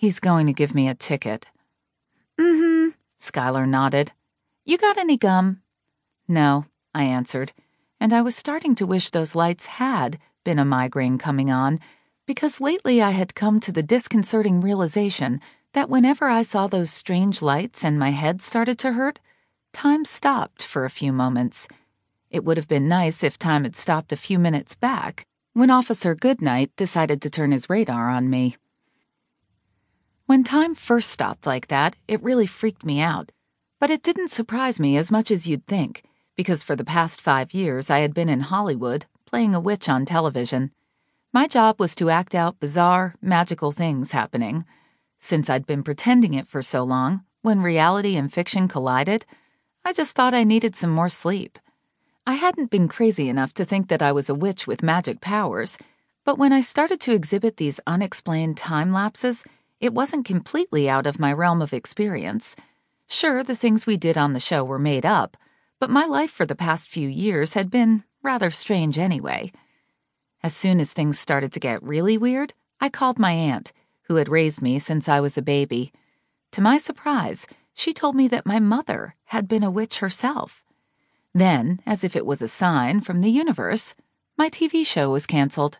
He's going to give me a ticket. Mm hmm, Skylar nodded. You got any gum? No, I answered, and I was starting to wish those lights had been a migraine coming on, because lately I had come to the disconcerting realization that whenever I saw those strange lights and my head started to hurt, time stopped for a few moments. It would have been nice if time had stopped a few minutes back when Officer Goodnight decided to turn his radar on me. When time first stopped like that, it really freaked me out. But it didn't surprise me as much as you'd think, because for the past five years I had been in Hollywood, playing a witch on television. My job was to act out bizarre, magical things happening. Since I'd been pretending it for so long, when reality and fiction collided, I just thought I needed some more sleep. I hadn't been crazy enough to think that I was a witch with magic powers, but when I started to exhibit these unexplained time lapses, it wasn't completely out of my realm of experience. Sure, the things we did on the show were made up, but my life for the past few years had been rather strange anyway. As soon as things started to get really weird, I called my aunt, who had raised me since I was a baby. To my surprise, she told me that my mother had been a witch herself. Then, as if it was a sign from the universe, my TV show was canceled.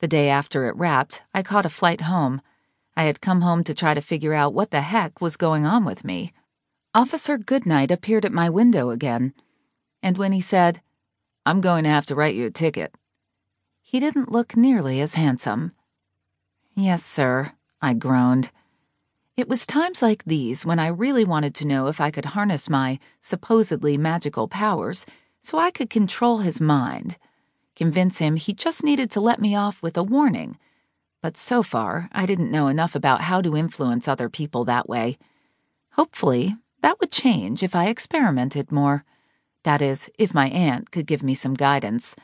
The day after it wrapped, I caught a flight home. I had come home to try to figure out what the heck was going on with me. Officer Goodnight appeared at my window again, and when he said, I'm going to have to write you a ticket, he didn't look nearly as handsome. Yes, sir, I groaned. It was times like these when I really wanted to know if I could harness my supposedly magical powers so I could control his mind, convince him he just needed to let me off with a warning. But so far, I didn't know enough about how to influence other people that way. Hopefully, that would change if I experimented more. That is, if my aunt could give me some guidance.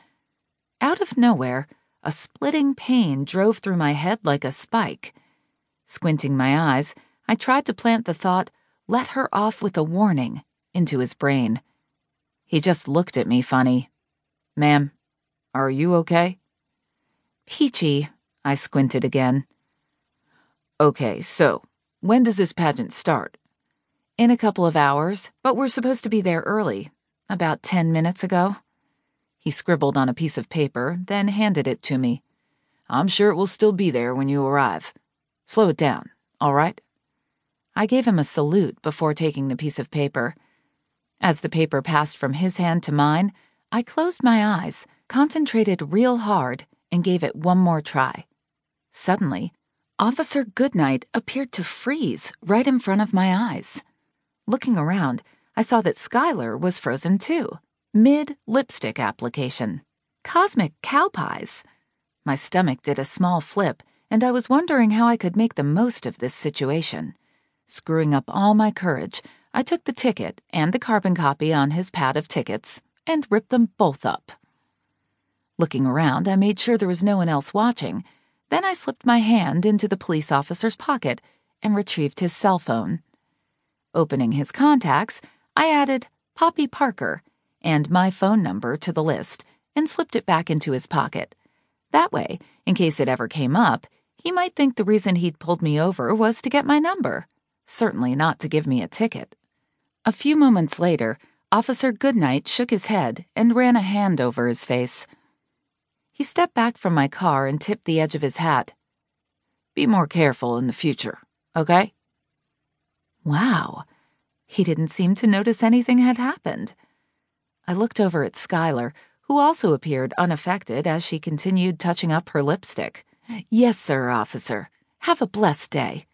Out of nowhere, a splitting pain drove through my head like a spike. Squinting my eyes, I tried to plant the thought, let her off with a warning, into his brain. He just looked at me funny. Ma'am, are you okay? Peachy, I squinted again. Okay, so, when does this pageant start? In a couple of hours, but we're supposed to be there early. About ten minutes ago. He scribbled on a piece of paper, then handed it to me. I'm sure it will still be there when you arrive. Slow it down, all right? I gave him a salute before taking the piece of paper. As the paper passed from his hand to mine, I closed my eyes, concentrated real hard, and gave it one more try. Suddenly, Officer Goodnight appeared to freeze right in front of my eyes. Looking around, I saw that Skylar was frozen too, mid lipstick application. Cosmic cow pies. My stomach did a small flip and I was wondering how I could make the most of this situation. Screwing up all my courage, I took the ticket and the carbon copy on his pad of tickets and ripped them both up. Looking around, I made sure there was no one else watching. Then I slipped my hand into the police officer's pocket and retrieved his cell phone. Opening his contacts, I added Poppy Parker and my phone number to the list and slipped it back into his pocket. That way, in case it ever came up, he might think the reason he'd pulled me over was to get my number, certainly not to give me a ticket. A few moments later, Officer Goodnight shook his head and ran a hand over his face. He stepped back from my car and tipped the edge of his hat. Be more careful in the future, okay? Wow. He didn't seem to notice anything had happened. I looked over at Skylar, who also appeared unaffected as she continued touching up her lipstick. Yes, sir, officer. Have a blessed day.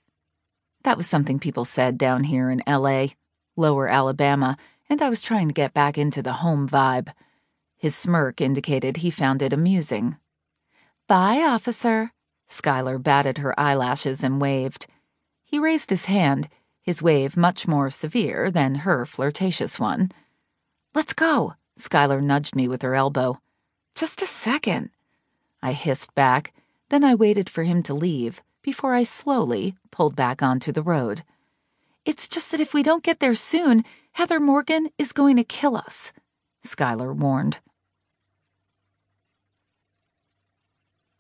That was something people said down here in L.A., lower Alabama, and I was trying to get back into the home vibe. His smirk indicated he found it amusing. Bye, officer. Skylar batted her eyelashes and waved. He raised his hand, his wave much more severe than her flirtatious one. Let's go, Skylar nudged me with her elbow. Just a second. I hissed back then I waited for him to leave before I slowly pulled back onto the road. It's just that if we don't get there soon, Heather Morgan is going to kill us, Skylar warned.